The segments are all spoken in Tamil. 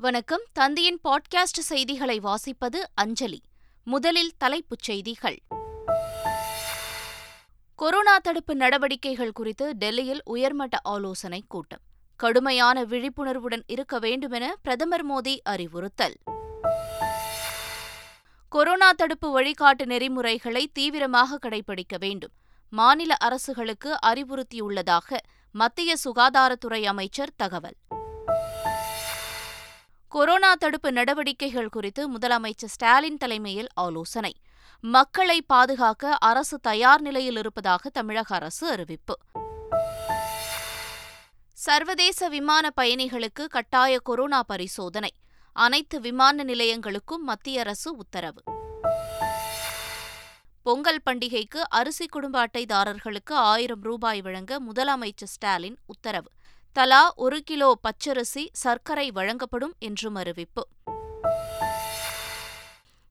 வணக்கம். தந்தையின் பாட்காஸ்ட் செய்திகளை வாசிப்பது அஞ்சலி. முதலில் தலைப்புச் செய்திகள். கொரோனா தடுப்பு நடவடிக்கைகள் குறித்து டெல்லியில் உயர்மட்ட ஆலோசனைக் கூட்டம். கடுமையான விழிப்புணர்வுடன் இருக்க வேண்டுமென பிரதமர் மோடி அறிவுறுத்தல். கொரோனா தடுப்பு வழிகாட்டு நெறிமுறைகளை தீவிரமாக கடைபிடிக்க வேண்டும். மாநில அரசுகளுக்கு அறிவுறுத்தியுள்ளதாக மத்திய சுகாதாரத்துறை அமைச்சர் தகவல். கொரோனா தடுப்பு நடவடிக்கைகள் குறித்து முதலமைச்சர் ஸ்டாலின் தலைமையில் ஆலோசனை. மக்களை பாதுகாக்க அரசு தயார் நிலையில் இருப்பதாக தமிழக அரசு அறிவிப்பு. சர்வதேச விமான பயணிகளுக்கு கட்டாய கொரோனா பரிசோதனை. அனைத்து விமான நிலையங்களுக்கும் மத்திய அரசு உத்தரவு. பொங்கல் பண்டிகைக்கு அரிசி குடும்ப அட்டைதாரர்களுக்கு ஆயிரம் ரூபாய் வழங்க முதலமைச்சர் ஸ்டாலின் உத்தரவு. தலா ஒரு கிலோ பச்சரிசி சர்க்கரை வழங்கப்படும் என்றும் அறிவிப்பு.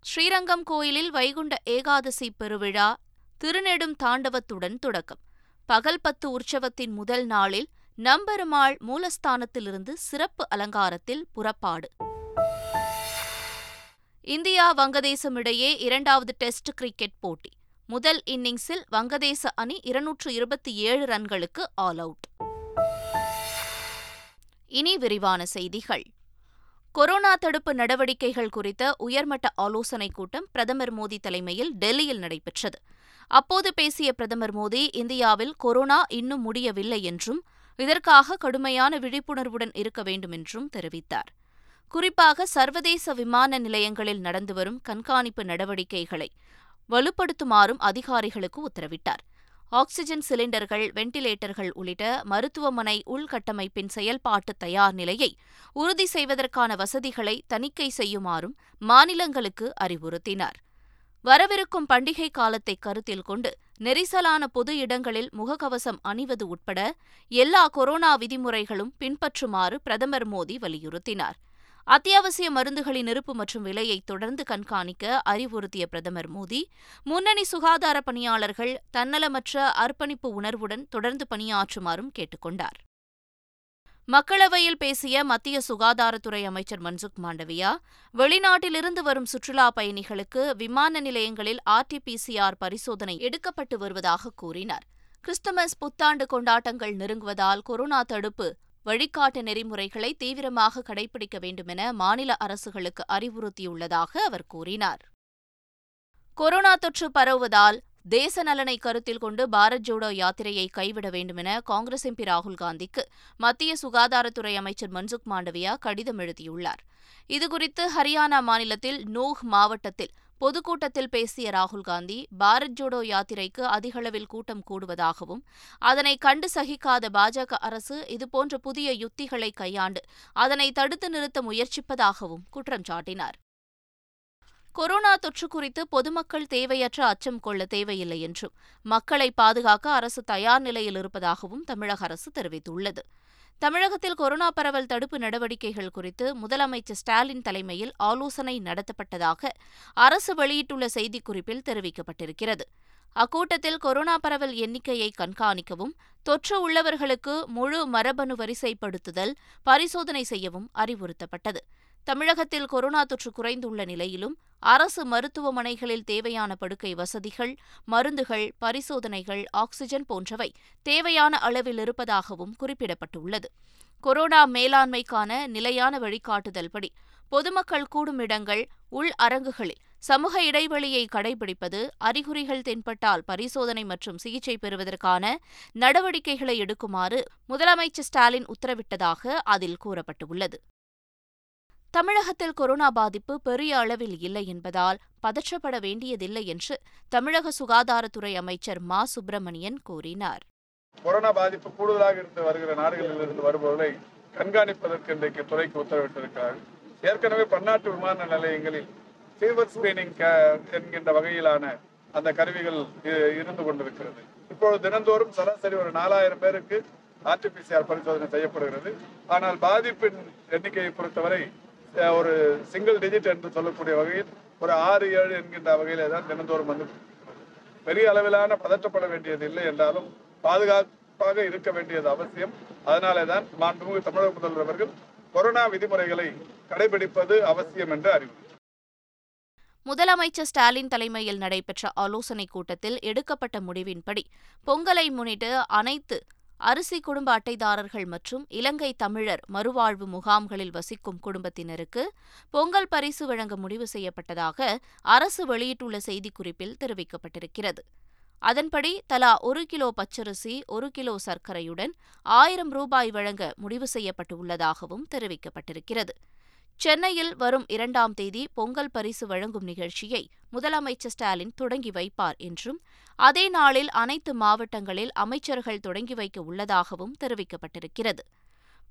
ஸ்ரீரங்கம் கோயிலில் வைகுண்ட ஏகாதசி பெருவிழா திருநெடும் தாண்டவத்துடன் தொடக்கம். பகல் பத்து உற்சவத்தின் முதல் நாளில் நம்பெருமாள் மூலஸ்தானத்திலிருந்து சிறப்பு அலங்காரத்தில் புறப்பாடு. இந்தியா வங்கதேசம் இடையே இரண்டாவது டெஸ்ட் கிரிக்கெட் போட்டி. முதல் இன்னிங்ஸில் வங்கதேச அணி இருநூற்று இருபத்தி ஏழு ரன்களுக்கு ஆல் அவுட். இனி விரிவான செய்திகள். கொரோனா தடுப்பு நடவடிக்கைகள் குறித்த உயர்மட்ட ஆலோசனைக் கூட்டம் பிரதமர் மோடி தலைமையில் டெல்லியில் நடைபெற்றது. அப்போது பேசிய பிரதமர் மோடி இந்தியாவில் கொரோனா இன்னும் முடியவில்லை என்றும் இதற்காக கடுமையான விழிப்புணர்வுடன் இருக்க வேண்டும் என்றும் தெரிவித்தார். குறிப்பாக சர்வதேச விமான நிலையங்களில் நடந்து வரும் கண்காணிப்பு நடவடிக்கைகளை வலுப்படுத்துமாறும் அதிகாரிகளுக்கு உத்தரவிட்டார். ஆக்ஸிஜன் சிலிண்டர்கள் வெண்டிலேட்டர்கள் உள்ளிட்ட மருத்துவமனை உள்கட்டமைப்பின் செயல்பாட்டு தயார் நிலையை உறுதி செய்வதற்கான வசதிகளை தணிக்கை செய்யுமாறும் மாநிலங்களுக்கு அறிவுறுத்தினார். வரவிருக்கும் பண்டிகை காலத்தை கருத்தில் கொண்டு நெரிசலான பொது இடங்களில் முகக்கவசம் அணிவது உட்பட எல்லா கொரோனா விதிமுறைகளும் பின்பற்றுமாறு பிரதமர் மோடி வலியுறுத்தினார். அத்தியாவசிய மருந்துகளின் இருப்பு மற்றும் விலையை தொடர்ந்து கண்காணிக்க அறிவுறுத்திய பிரதமர் மோடி முன்னணி சுகாதார பணியாளர்கள் தன்னலமற்ற அர்ப்பணிப்பு உணர்வுடன் தொடர்ந்து பணியாற்றுமாறும் கேட்டுக் கொண்டார். மக்களவையில் பேசிய மத்திய சுகாதாரத்துறை அமைச்சர் மன்சுக் மாண்டவியா வெளிநாட்டிலிருந்து வரும் சுற்றுலா பயணிகளுக்கு விமான நிலையங்களில் ஆர்டிபிசிஆர் பரிசோதனை எடுக்கப்பட்டு வருவதாக கூறினார். கிறிஸ்துமஸ் புத்தாண்டு கொண்டாட்டங்கள் நெருங்குவதால் கொரோனா தடுப்பு வழிகாட்டு நெறிமுறைகளை தீவிரமாக கடைபிடிக்க வேண்டுமென மாநில அரசுகளுக்கு அறிவுறுத்தியுள்ளதாக அவர் கூறினார். கொரோனா தொற்று பரவுவதால் தேச நலனை கருத்தில் கொண்டு பாரத் ஜோடோ யாத்திரையை கைவிட வேண்டுமென காங்கிரஸ் எம்பி ராகுல் காந்திக்கு மத்திய சுகாதாரத்துறை அமைச்சர் மன்சுக் மாண்டவியா கடிதம் எழுதியுள்ளார். இதுகுறித்து ஹரியானா மாநிலத்தில் நூஹ் மாவட்டத்தில் பொதுக்கூட்டத்தில் பேசிய ராகுல் காந்தி பாரத் ஜோடோ யாத்திரைக்கு அதிகளவில் கூட்டம் கூடுவதாகவும் அதனை கண்டு சகிக்காத பாஜக அரசு இதுபோன்ற புதிய யுத்திகளை கையாண்டு அதனை தடுத்து நிறுத்த முயற்சிப்பதாகவும் குற்றம் சாட்டினார். கொரோனா தொற்று குறித்து பொதுமக்கள் தேவையற்ற அச்சம் கொள்ள தேவையில்லை என்றும் மக்களை பாதுகாக்க அரசு தயார் நிலையில் இருப்பதாகவும் தமிழக அரசு தெரிவித்துள்ளது. தமிழகத்தில் கொரோனா பரவல் தடுப்பு நடவடிக்கைகள் குறித்து முதலமைச்சர் ஸ்டாலின் தலைமையில் ஆலோசனை நடத்தப்பட்டதாக அரசு வெளியிட்டுள்ள செய்திக்குறிப்பில் தெரிவிக்கப்பட்டிருக்கிறது. அக்கூட்டத்தில் கொரோனா பரவல் எண்ணிக்கையை கண்காணிக்கவும் தொற்று உள்ளவர்களுக்கு முழு மரபணு வரிசைப்படுத்துதல் பரிசோதனை செய்யவும் அறிவுறுத்தப்பட்டது. தமிழகத்தில் கொரோனா தொற்று குறைந்துள்ள நிலையிலும் அரசு மருத்துவமனைகளில் தேவையான படுக்கை வசதிகள் மருந்துகள் பரிசோதனைகள் ஆக்ஸிஜன் போன்றவை தேவையான அளவில் இருப்பதாகவும் குறிப்பிடப்பட்டுள்ளது. கொரோனா மேலாண்மைக்கான நிலையான வழிகாட்டுதல்படி பொதுமக்கள் கூடும் இடங்கள் உள் அரங்குகளில் சமூக இடைவெளியை கடைபிடிப்பது அறிகுறிகள் தென்பட்டால் பரிசோதனை மற்றும் சிகிச்சை பெறுவதற்கான நடவடிக்கைகளை எடுக்குமாறு முதலமைச்சர் ஸ்டாலின் உத்தரவிட்டதாக அதில் கூறப்பட்டுள்ளது. தமிழகத்தில் கொரோனா பாதிப்பு பெரிய அளவில் இல்லை என்பதால் பதற்றப்பட வேண்டியதில்லை என்று தமிழக சுகாதாரத்துறை அமைச்சர் மா. சுப்பிரமணியன் கூறினார். கொரோனா பாதிப்பு கூடுதலாக இருந்து வருகிற நாடுகளில் இருந்து வருபவர்களை கண்காணிப்பதற்கு இன்றைக்கு துறைக்கு உத்தரவிட்டிருக்கிறார்கள் ஏற்கனவே பன்னாட்டு விமான நிலையங்களில் ஃபீவர் ஸ்கிரீனிங் என்கின்ற வகையிலான அந்த கருவிகள் இருந்து கொண்டிருக்கிறது. இப்பொழுது தினந்தோறும் சராசரி ஒரு நாலாயிரம் பேருக்கு ஆர்டிபிசிஆர் பரிசோதனை செய்யப்படுகிறது. ஆனால் பாதிப்பின் எண்ணிக்கையை பொறுத்தவரை ஒரு சிங்கிள் டிஜிட் என்று சொல்லக்கூடிய வகையில் ஒரு ஆறு ஏழு என்கின்ற வகையிலே தான் தினந்தோறும் வந்து பெரிய அளவிலான பதற்றப்பட வேண்டியது இல்லை என்றாலும் பாதுகாப்பாக இருக்க வேண்டியது அவசியம். அதனாலே தான் மாண்புமிகு தமிழக முதல்வர் அவர்கள் கொரோனா விதிமுறைகளை கடைபிடிப்பது அவசியம் என்று அறிவு முதலமைச்சர் ஸ்டாலின் தலைமையில் நடைபெற்ற ஆலோசனைக் கூட்டத்தில் எடுக்கப்பட்ட முடிவின்படி பொங்கலை முன்னிட்டு அனைத்து அரிசி குடும்ப அட்டைதாரர்கள் மற்றும் இலங்கை தமிழர் மறுவாழ்வு முகாம்களில் வசிக்கும் குடும்பத்தினருக்கு பொங்கல் பரிசு வழங்க முடிவு செய்யப்பட்டதாக அரசு வெளியிட்டுள்ள செய்திக்குறிப்பில் தெரிவிக்கப்பட்டிருக்கிறது. அதன்படி தலா ஒரு கிலோ பச்சரிசி ஒரு கிலோ சர்க்கரையுடன் ஆயிரம் ரூபாய் வழங்க முடிவு செய்யப்பட்டுள்ளதாகவும் தெரிவிக்கப்பட்டிருக்கிறது. சென்னையில் வரும் இரண்டாம் தேதி பொங்கல் பரிசு வழங்கும் நிகழ்ச்சியை முதலமைச்சர் ஸ்டாலின் தொடங்கி வைப்பார் என்றும் அதே நாளில் அனைத்து மாவட்டங்களில் அமைச்சர்கள் தொடங்கி வைக்க உள்ளதாகவும் தெரிவிக்கப்பட்டிருக்கிறது.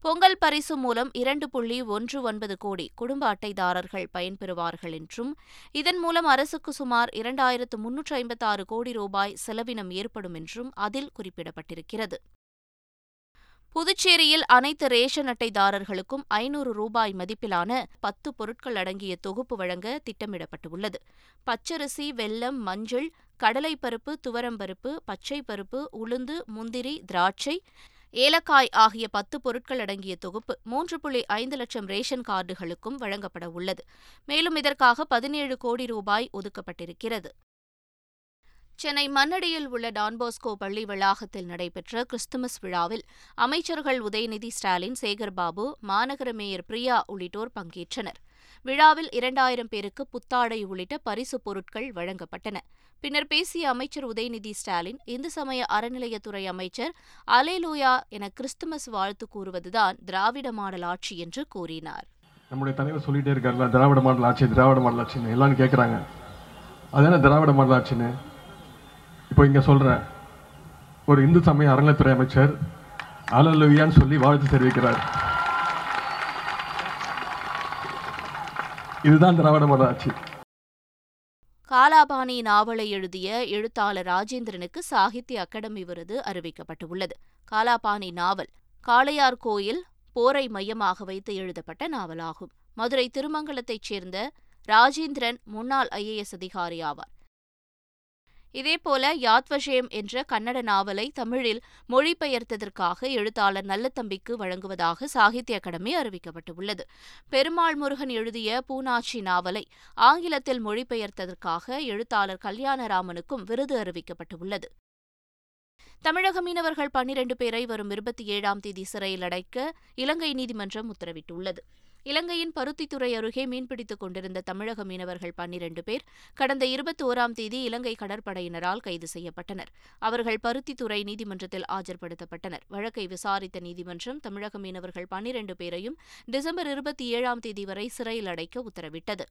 பொங்கல் பரிசு மூலம் இரண்டு புள்ளி ஒன்று ஒன்பது கோடி குடும்ப அட்டைதாரர்கள் பயன்பெறுவார்கள் என்றும் இதன் மூலம் அரசுக்கு சுமார் இரண்டாயிரத்து முன்னூற்று ஐம்பத்தாறு கோடி ரூபாய் செலவினம் ஏற்படும் என்றும் அதில் குறிப்பிடப்பட்டிருக்கிறது. புதுச்சேரியில் அனைத்து ரேஷன் அட்டைதாரர்களுக்கும் ஐநூறு ரூபாய் மதிப்பிலான பத்து பொருட்கள் அடங்கிய தொகுப்பு வழங்க திட்டமிடப்பட்டுள்ளது. பச்சரிசி வெல்லம் மஞ்சள் கடலைப்பருப்பு துவரம்பருப்பு பச்சைப்பருப்பு உளுந்து முந்திரி திராட்சை ஏலக்காய் ஆகிய பத்து பொருட்கள் அடங்கிய தொகுப்பு மூன்று புள்ளி ஐந்து லட்சம் ரேஷன் கார்டுகளுக்கும் வழங்கப்பட உள்ளது. மேலும் இதற்காக பதினேழு கோடி ரூபாய் ஒதுக்கப்பட்டிருக்கிறது. சென்னை மண்ணடியில் உள்ள டான்போஸ்கோ பள்ளி வளாகத்தில் நடைபெற்ற கிறிஸ்துமஸ் விழாவில் அமைச்சர்கள் உதயநிதி ஸ்டாலின் சேகர்பாபு மாநகர மேயர் பிரியா உள்ளிட்டோர் பங்கேற்றனர். விழாவில் இரண்டாயிரம் பேருக்கு புத்தாடை உள்ளிட்ட பரிசுப் பொருட்கள் வழங்கப்பட்டன. பின்னர் பேசிய அமைச்சர் உதயநிதி ஸ்டாலின் இந்து சமய அறநிலையத்துறை அமைச்சர் அலேலூயா என கிறிஸ்துமஸ் வாழ்த்து கூறுவதுதான் திராவிட மாடல் ஆட்சி என்று கூறினார். நம்முடைய தலைவர் சொல்லிட்டே இருக்காருல்ல திராவிட மாடல் ஆட்சி திராவிட மாடல் ஆட்சின்னு எல்லாரும் கேட்குறாங்க அது என்ன திராவிட மாடல் ஆட்சின்னு? இப்போ இங்கே சொல்கிறேன் ஒரு இந்து சமய அறநிலைத்துறை அமைச்சர் அலலுவியான்னு சொல்லி வாழ்த்து தெரிவிக்கிறார். இதுதான் திராவிட மாடல் ஆட்சி. காலாபாணி நாவலை எழுதிய எழுத்தாளர் ராஜேந்திரனுக்கு சாகித்ய அகாடமி விருது அறிவிக்கப்பட்டுள்ளது. காலாபாணி நாவல் காளையார் கோயில் போரை மையமாக வைத்து எழுதப்பட்ட நாவலாகும். மதுரை திருமங்கலத்தைச் சேர்ந்த ராஜேந்திரன் முன்னாள் ஐஏஎஸ் அதிகாரி ஆவார். இதேபோல யாத்வஷேம் என்ற கன்னட நாவலை தமிழில் மொழிபெயர்த்ததற்காக எழுத்தாளர் நல்லத்தம்பிக்கு வழங்குவதாக சாகித்ய அகாடமி அறிவிக்கப்பட்டுள்ளது. பெருமாள் முருகன் எழுதிய பூனாச்சி நாவலை ஆங்கிலத்தில் மொழிபெயர்த்ததற்காக எழுத்தாளர் கல்யாணராமனுக்கும் விருது அறிவிக்கப்பட்டுள்ளது. தமிழக மீனவர்கள் பன்னிரண்டு பேரை வரும் இருபத்தி ஏழாம் தேதி சிறையில் அடைக்க இலங்கை நீதிமன்றம் உத்தரவிட்டுள்ளது. இலங்கையின் பருத்தித்துறை அருகே மீன்பிடித்துக் கொண்டிருந்த தமிழக மீனவர்கள் பன்னிரண்டு பேர் கடந்த இருபத்தி ஓராம் தேதி இலங்கை கடற்படையினரால் கைது செய்யப்பட்டனர். அவர்கள் பருத்தித்துறை நீதிமன்றத்தில் ஆஜர்படுத்தப்பட்டனர். வழக்கை விசாரித்த நீதிமன்றம் தமிழக மீனவர்கள் பன்னிரண்டு பேரையும் டிசம்பர் இருபத்தி ஏழாம் தேதி வரை சிறையில் அடைக்க உத்தரவிட்டது.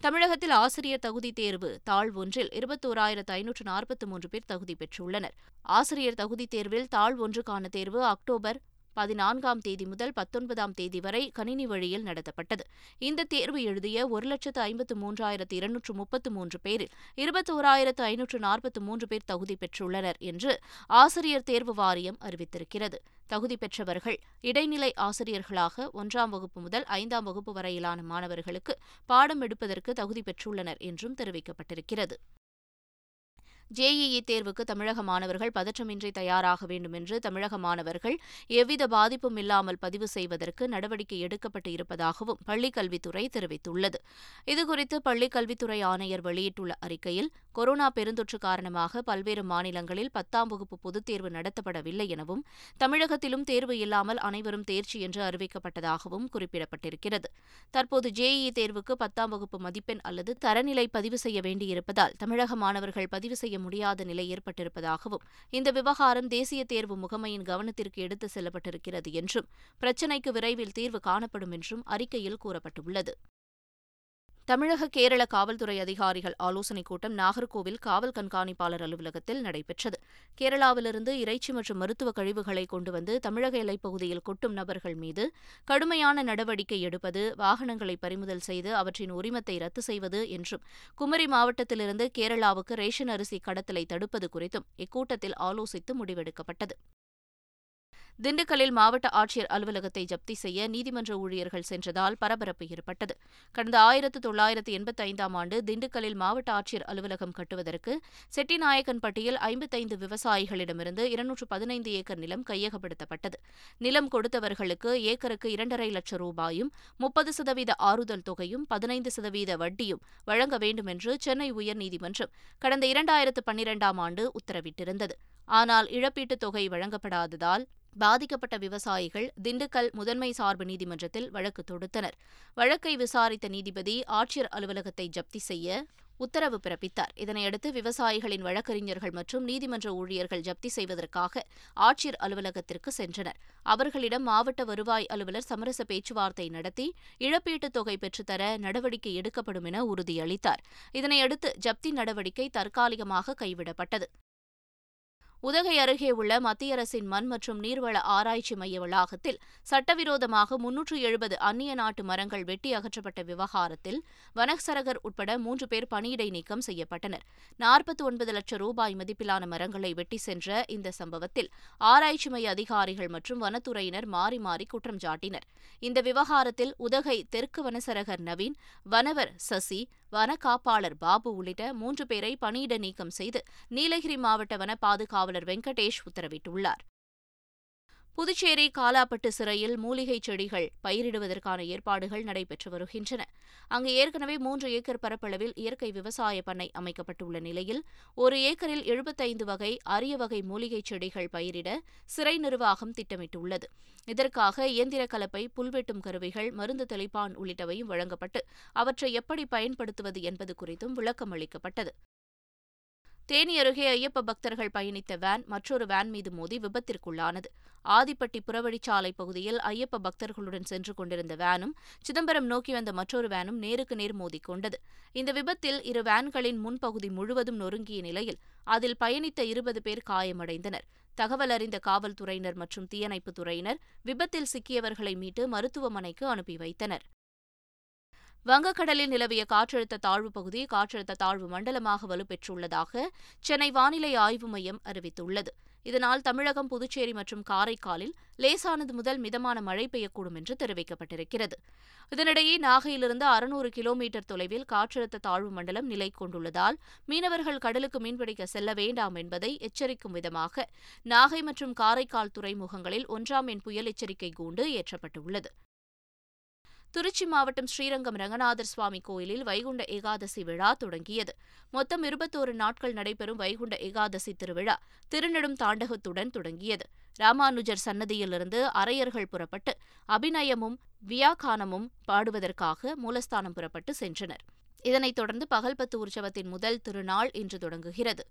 தமிழகத்தில் ஆசிரியர் தகுதி தேர்வு தாழ் ஒன்றில் இருபத்தோராயிரத்து ஐநூற்று நாற்பத்தி மூன்று பேர் தகுதி பெற்றுள்ளனர். ஆசிரியர் தகுதித் தேர்வில் தாழ் ஒன்றுக்கான தேர்வு அக்டோபர் பதினான்காம் தேதி முதல் பத்தொன்பதாம் தேதி வரை கணினி வழியில் நடத்தப்பட்டது. இந்த தேர்வு எழுதிய ஒரு லட்சத்து ஐம்பத்து மூன்றாயிரத்து இருநூற்று முப்பத்து மூன்று பேரில் இருபத்தோராயிரத்து ஐநூற்று நாற்பத்து மூன்று பேர் தகுதி பெற்றுள்ளனர் என்று ஆசிரியர் தேர்வு வாரியம் அறிவித்திருக்கிறது. தகுதி பெற்றவர்கள் இடைநிலை ஆசிரியர்களாக ஒன்றாம் வகுப்பு முதல் ஐந்தாம் வகுப்பு வரையிலான மாணவர்களுக்கு பாடம் எடுப்பதற்கு தகுதி பெற்றுள்ளனர் என்றும் தெரிவிக்கப்பட்டிருக்கிறது. ஜேஇஇ தேர்வுக்கு தமிழக மாணவர்கள் பதற்றமின்றி தயாராக வேண்டும் என்று தமிழக மாணவர்கள் எவ்வித பாதிப்பும் இல்லாமல் பதிவு செய்வதற்கு நடவடிக்கை எடுக்கப்பட்டு இருப்பதாகவும் பள்ளிக்கல்வித்துறை தெரிவித்துள்ளது. இதுகுறித்து பள்ளிக்கல்வித்துறை ஆணையர் வெளியிட்டுள்ள அறிக்கையில் கொரோனா பெருந்தொற்று காரணமாக பல்வேறு மாநிலங்களில் பத்தாம் வகுப்பு பொதுத் தேர்வு நடத்தப்படவில்லை எனவும் தமிழகத்திலும் தேர்வு இல்லாமல் அனைவரும் தேர்ச்சி என்று அறிவிக்கப்பட்டதாகவும் குறிப்பிடப்பட்டிருக்கிறது. தற்போது ஜேஇ தேர்வுக்கு பத்தாம் வகுப்பு மதிப்பெண் அல்லது தரநிலை பதிவு செய்ய வேண்டியிருப்பதால் தமிழக மாணவர்கள் பதிவு செய்ய முடியாத நிலை ஏற்பட்டிருப்பதாகவும் இந்த விவகாரம் தேசிய தேர்வு முகமையின் கவனத்திற்கு எடுத்து செல்லப்பட்டிருக்கிறது என்றும் பிரச்சினைக்கு விரைவில் தீர்வு காணப்படும் என்றும் அறிக்கையில் கூறப்பட்டுள்ளது. தமிழக கேரள காவல்துறை அதிகாரிகள் ஆலோசனைக் கூட்டம் நாகர்கோவில் காவல் கண்காணிப்பாளர் அலுவலகத்தில் நடைபெற்றது. கேரளாவிலிருந்து இறைச்சி மற்றும் மருத்துவ கழிவுகளை கொண்டு வந்து தமிழக எல்லைப்பகுதியில் கொட்டும் நபர்கள் மீது கடுமையான நடவடிக்கை எடுப்பது வாகனங்களை பறிமுதல் செய்து அவற்றின் உரிமத்தை ரத்து செய்வது என்றும் குமரி மாவட்டத்திலிருந்து கேரளாவுக்கு ரேஷன் அரிசி கடத்தலை தடுப்பது குறித்தும் இக்கூட்டத்தில் ஆலோசித்து முடிவெடுக்கப்பட்டது. திண்டுக்கல்லில் மாவட்ட ஆட்சியர் அலுவலகத்தை ஜப்தி செய்ய நீதிமன்ற ஊழியர்கள் சென்றதால் பரபரப்பு ஏற்பட்டது. கடந்த ஆயிரத்து தொள்ளாயிரத்து எண்பத்தி ஐந்தாம் ஆண்டு திண்டுக்கல்லில் மாவட்ட ஆட்சியர் அலுவலகம் கட்டுவதற்கு செட்டிநாயக்கன்பட்டியில் ஐம்பத்தைந்து விவசாயிகளிடமிருந்து இருநூற்று பதினைந்து ஏக்கர் நிலம் கையகப்படுத்தப்பட்டது. நிலம் கொடுத்தவர்களுக்கு ஏக்கருக்கு இரண்டரை லட்சம் ரூபாயும் முப்பது சதவீத ஆறுதல் தொகையும் பதினைந்து சதவீத வட்டியும் வழங்க வேண்டும் என்று சென்னை உயர்நீதிமன்றம் கடந்த இரண்டாயிரத்து பன்னிரெண்டாம் ஆண்டு உத்தரவிட்டிருந்தது. ஆனால் இழப்பீட்டுத் தொகை வழங்கப்படாததால் பாதிக்கப்பட்ட விவசாயிகள் திண்டுக்கல் முதன்மை சார்பு நீதிமன்றத்தில் வழக்கு தொடுத்தனர். வழக்கை விசாரித்த நீதிபதி ஆட்சியர் அலுவலகத்தை ஜப்தி செய்ய உத்தரவு பிறப்பித்தார். இதனையடுத்து விவசாயிகளின் வழக்கறிஞர்கள் மற்றும் நீதிமன்ற ஊழியர்கள் ஜப்தி செய்வதற்காக ஆட்சியர் அலுவலகத்திற்கு சென்றனர். அவர்களிடம் மாவட்ட வருவாய் அலுவலர் சமரச பேச்சுவார்த்தை நடத்தி இழப்பீட்டுத் தொகை பெற்றுத்தர நடவடிக்கை எடுக்கப்படும் என உறுதியளித்தார். இதனையடுத்து ஜப்தி நடவடிக்கை தற்காலிகமாக கைவிடப்பட்டது. உதகை அருகே உள்ள மத்திய அரசின் மண் மற்றும் நீர்வள ஆராய்ச்சி மைய வளாகத்தில் சட்டவிரோதமாக முன்னூற்று எழுபது அந்நிய நாட்டு மரங்கள் வெட்டி அகற்றப்பட்ட விவகாரத்தில் வனசரகர் உட்பட மூன்று பேர் பணியிடை நீக்கம் செய்யப்பட்டனர். நாற்பத்தி ஒன்பது லட்சம் ரூபாய் மதிப்பிலான மரங்களை வெட்டி சென்ற இந்த சம்பவத்தில் ஆராய்ச்சி மைய அதிகாரிகள் மற்றும் வனத்துறையினர் மாறி மாறி குற்றம் சாட்டினர். இந்த விவகாரத்தில் உதகை தெற்கு வனசரகர் நவீன் வனவர் சசி வன காப்பாளர் பாபு உள்ளிட்ட மூன்று பேரை பணியிட நீக்கம் செய்து நீலகிரி மாவட்ட வன பாதுகாவலர் வெங்கடேஷ் உத்தரவிட்டுள்ளார். புதுச்சேரி காலாப்பட்டு சிறையில் மூலிகை செடிகள் பயிரிடுவதற்கான ஏற்பாடுகள் நடைபெற்று வருகின்றன. அங்கு ஏற்கனவே மூன்று ஏக்கர் பரப்பளவில் இயற்கை விவசாய பண்ணை அமைக்கப்பட்டுள்ள நிலையில் ஒரு ஏக்கரில் எழுபத்தைந்து வகை அரிய வகை மூலிகை செடிகள் பயிரிட சிறை நிர்வாகம் திட்டமிட்டுள்ளது. இதற்காக இயந்திர கலப்பை புல்வெட்டும் கருவிகள் மருந்து தெளிப்பான் உள்ளிட்டவையும் வழங்கப்பட்டு அவற்றை எப்படி பயன்படுத்துவது என்பது குறித்தும் விளக்கம் அளிக்கப்பட்டது தேனி அருகே ஐயப்ப பக்தர்கள் பயணித்த வேன் மற்றொரு வேன் மீது மோதி விபத்திற்குள்ளானது. ஆதிப்பட்டி புறவழிச்சாலை பகுதியில் ஐயப்ப பக்தர்களுடன் சென்று கொண்டிருந்த வேனும் சிதம்பரம் நோக்கி வந்த மற்றொரு வேனும் நேருக்கு நேர் மோதிக்கொண்டது இந்த விபத்தில் இரு வேன்களின் முன்பகுதி முழுவதும் நொறுங்கிய நிலையில் அதில் பயணித்த இருபது பேர் காயமடைந்தனர். தகவல் அறிந்த காவல்துறையினர் மற்றும் தீயணைப்புத் துறையினர் விபத்தில் சிக்கியவர்களை மீட்டு மருத்துவமனைக்கு அனுப்பி வைத்தனர். வங்கக்கடலில் நிலவிய காற்றழுத்த தாழ்வு பகுதி காற்றழுத்த தாழ்வு மண்டலமாக வலுப்பெற்றுள்ளதாக சென்னை வானிலை ஆய்வு மையம் அறிவித்துள்ளது. இதனால் தமிழகம் புதுச்சேரி மற்றும் காரைக்காலில் லேசானது முதல் மிதமான மழை பெய்யக்கூடும் என்று தெரிவிக்கப்பட்டிருக்கிறது. இதனிடையே நாகையிலிருந்து அறுநூறு கிலோமீட்டர் தொலைவில் காற்றழுத்த தாழ்வு மண்டலம் நிலை கொண்டுள்ளதால் மீனவர்கள் கடலுக்கு மீன்பிடிக்க செல்ல வேண்டாம் என்பதை எச்சரிக்கும் விதமாக நாகை மற்றும் காரைக்கால் துறைமுகங்களில் ஒன்றாம் எண் புயல் எச்சரிக்கை கூண்டு ஏற்றப்பட்டுள்ளது திருச்சி மாவட்டம் ஸ்ரீரங்கம் ரங்கநாதர் சுவாமி கோயிலில் வைகுண்ட ஏகாதசி விழா தொடங்கியது. மொத்தம் இருபத்தோரு நாட்கள் நடைபெறும் வைகுண்ட ஏகாதசி திருவிழா திருநெடும் தாண்டகத்துடன் தொடங்கியது. ராமானுஜர் சன்னதியிலிருந்து அரையர்கள் புறப்பட்டு அபிநயமும் வியாகானமும் பாடுவதற்காக மூலஸ்தானம் புறப்பட்டு சென்றனர். இதனைத் தொடர்ந்து பகல்பத்து உற்சவத்தின் முதல் திருநாள் இன்று தொடங்குகிறது.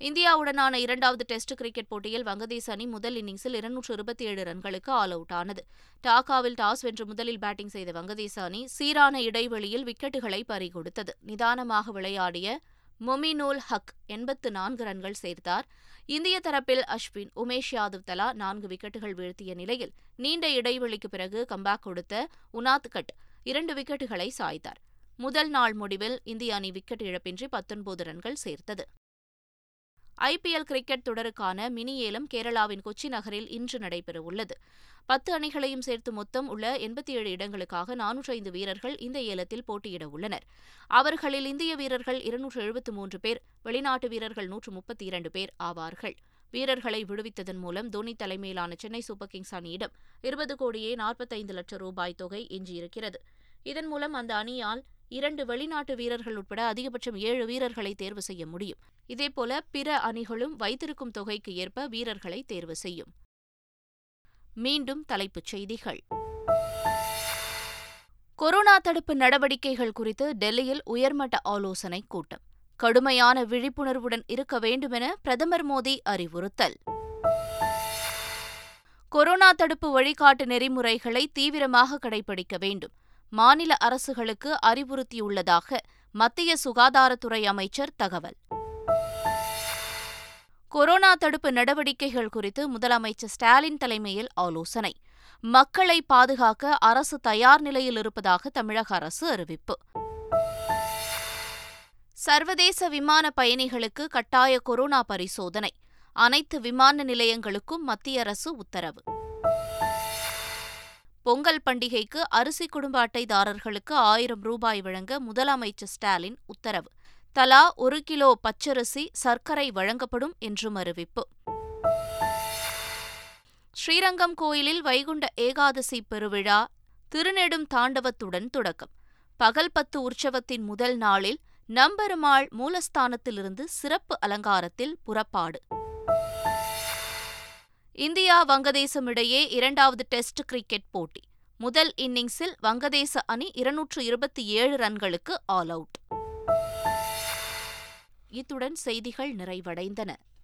இந்தியாவுடனான இரண்டாவது டெஸ்ட் கிரிக்கெட் போட்டியில் வங்கதேச அணி முதல் இன்னிங்ஸில் இருநூற்று இருபத்தி ஏழு ரன்களுக்கு ஆல் அவுட் ஆனது. டாக்காவில் டாஸ் வென்று முதலில் பேட்டிங் செய்த வங்கதேச அணி சீரான இடைவெளியில் விக்கெட்டுகளை பறிகொடுத்தது. நிதானமாக விளையாடிய மொமினூல் ஹக் எண்பத்து நான்கு ரன்கள் சேர்த்தார். இந்திய தரப்பில் அஸ்வின் உமேஷ் யாதவ் தலா நான்கு விக்கெட்டுகள் வீழ்த்திய நிலையில் நீண்ட இடைவெளிக்கு பிறகு கம்பேக் கொடுத்த உனாத் கட் இரண்டு விக்கெட்டுகளை சாய்த்தார். முதல் நாள் முடிவில் இந்திய அணி விக்கெட் இழப்பின்றி பத்தொன்பது ரன்கள் சேர்த்தது. ஐபிஎல் கிரிக்கெட் தொடருக்கான மினி ஏலம் கேரளாவின் கொச்சி நகரில் இன்று நடைபெறவுள்ளது. பத்து அணிகளையும் சேர்த்து மொத்தம் உள்ள எண்பத்தி ஏழு இடங்களுக்காக நானூற்று ஐந்து வீரர்கள் இந்த ஏலத்தில் போட்டியிட உள்ளனர். அவர்களில் இந்திய வீரர்கள் இருநூற்று எழுபத்து மூன்று பேர் வெளிநாட்டு வீரர்கள் நூற்று முப்பத்தி இரண்டு பேர் ஆவார்கள். வீரர்களை விடுவித்ததன் மூலம் தோனி தலைமையிலான சென்னை சூப்பர் கிங்ஸ் அணியிடம் இருபது கோடியே நாற்பத்தைந்து லட்சம் ரூபாய் தொகை எஞ்சியிருக்கிறது. இதன் மூலம் அந்த அணியால் இரண்டு வெளிநாட்டு வீரர்கள் உட்பட அதிகபட்சம் ஏழு வீரர்களை தேர்வு செய்ய முடியும். இதேபோல பிற அணிகளும் வைத்திருக்கும் தொகைக்கு ஏற்ப வீரர்களை தேர்வு செய்யும். மீண்டும் தலைப்புச் செய்திகள். கொரோனா தடுப்பு நடவடிக்கைகள் குறித்து டெல்லியில் உயர்மட்ட ஆலோசனை கூட்டம். கடுமையான விழிப்புணர்வுடன் இருக்க வேண்டுமென பிரதமர் மோடி அறிவுறுத்தல். கொரோனா தடுப்பு வழிகாட்டு நெறிமுறைகளை தீவிரமாக கடைபிடிக்க வேண்டும். மாநில அரசுகளுக்கு அறிவுறுத்தியுள்ளதாக மத்திய சுகாதாரத்துறை அமைச்சர் தகவல். கொரோனா தடுப்பு நடவடிக்கைகள் குறித்து முதலமைச்சர் ஸ்டாலின் தலைமையில் ஆலோசனை. மக்களை பாதுகாக்க அரசு தயார் நிலையில் இருப்பதாக தமிழக அரசு அறிவிப்பு. சர்வதேச விமான பயணிகளுக்கு கட்டாய கொரோனா பரிசோதனை. அனைத்து விமான நிலையங்களுக்கும் மத்திய அரசு உத்தரவு. பொங்கல் பண்டிகைக்கு அரிசி குடும்ப அட்டைதாரர்களுக்கு ஆயிரம் ரூபாய் வழங்க முதலமைச்சர் ஸ்டாலின் உத்தரவு. தலா ஒரு கிலோ பச்சரிசி சர்க்கரை வழங்கப்படும் என்றும் அறிவிப்பு. ஸ்ரீரங்கம் கோயிலில் வைகுண்ட ஏகாதசி பெருவிழா திருநெடும் தாண்டவத்துடன் தொடக்கம். பகல் பத்து உற்சவத்தின் முதல் நாளில் நம்பெருமாள் மூலஸ்தானத்திலிருந்து சிறப்பு அலங்காரத்தில் புறப்பாடு. இந்தியா வங்கதேசம் இடையே இரண்டாவது டெஸ்ட் கிரிக்கெட் போட்டி. முதல் இன்னிங்ஸில் வங்கதேச அணி இருநூற்று இருபத்தி ஏழு ரன்களுக்கு ஆல் அவுட். இத்துடன் செய்திகள் நிறைவடைந்தன.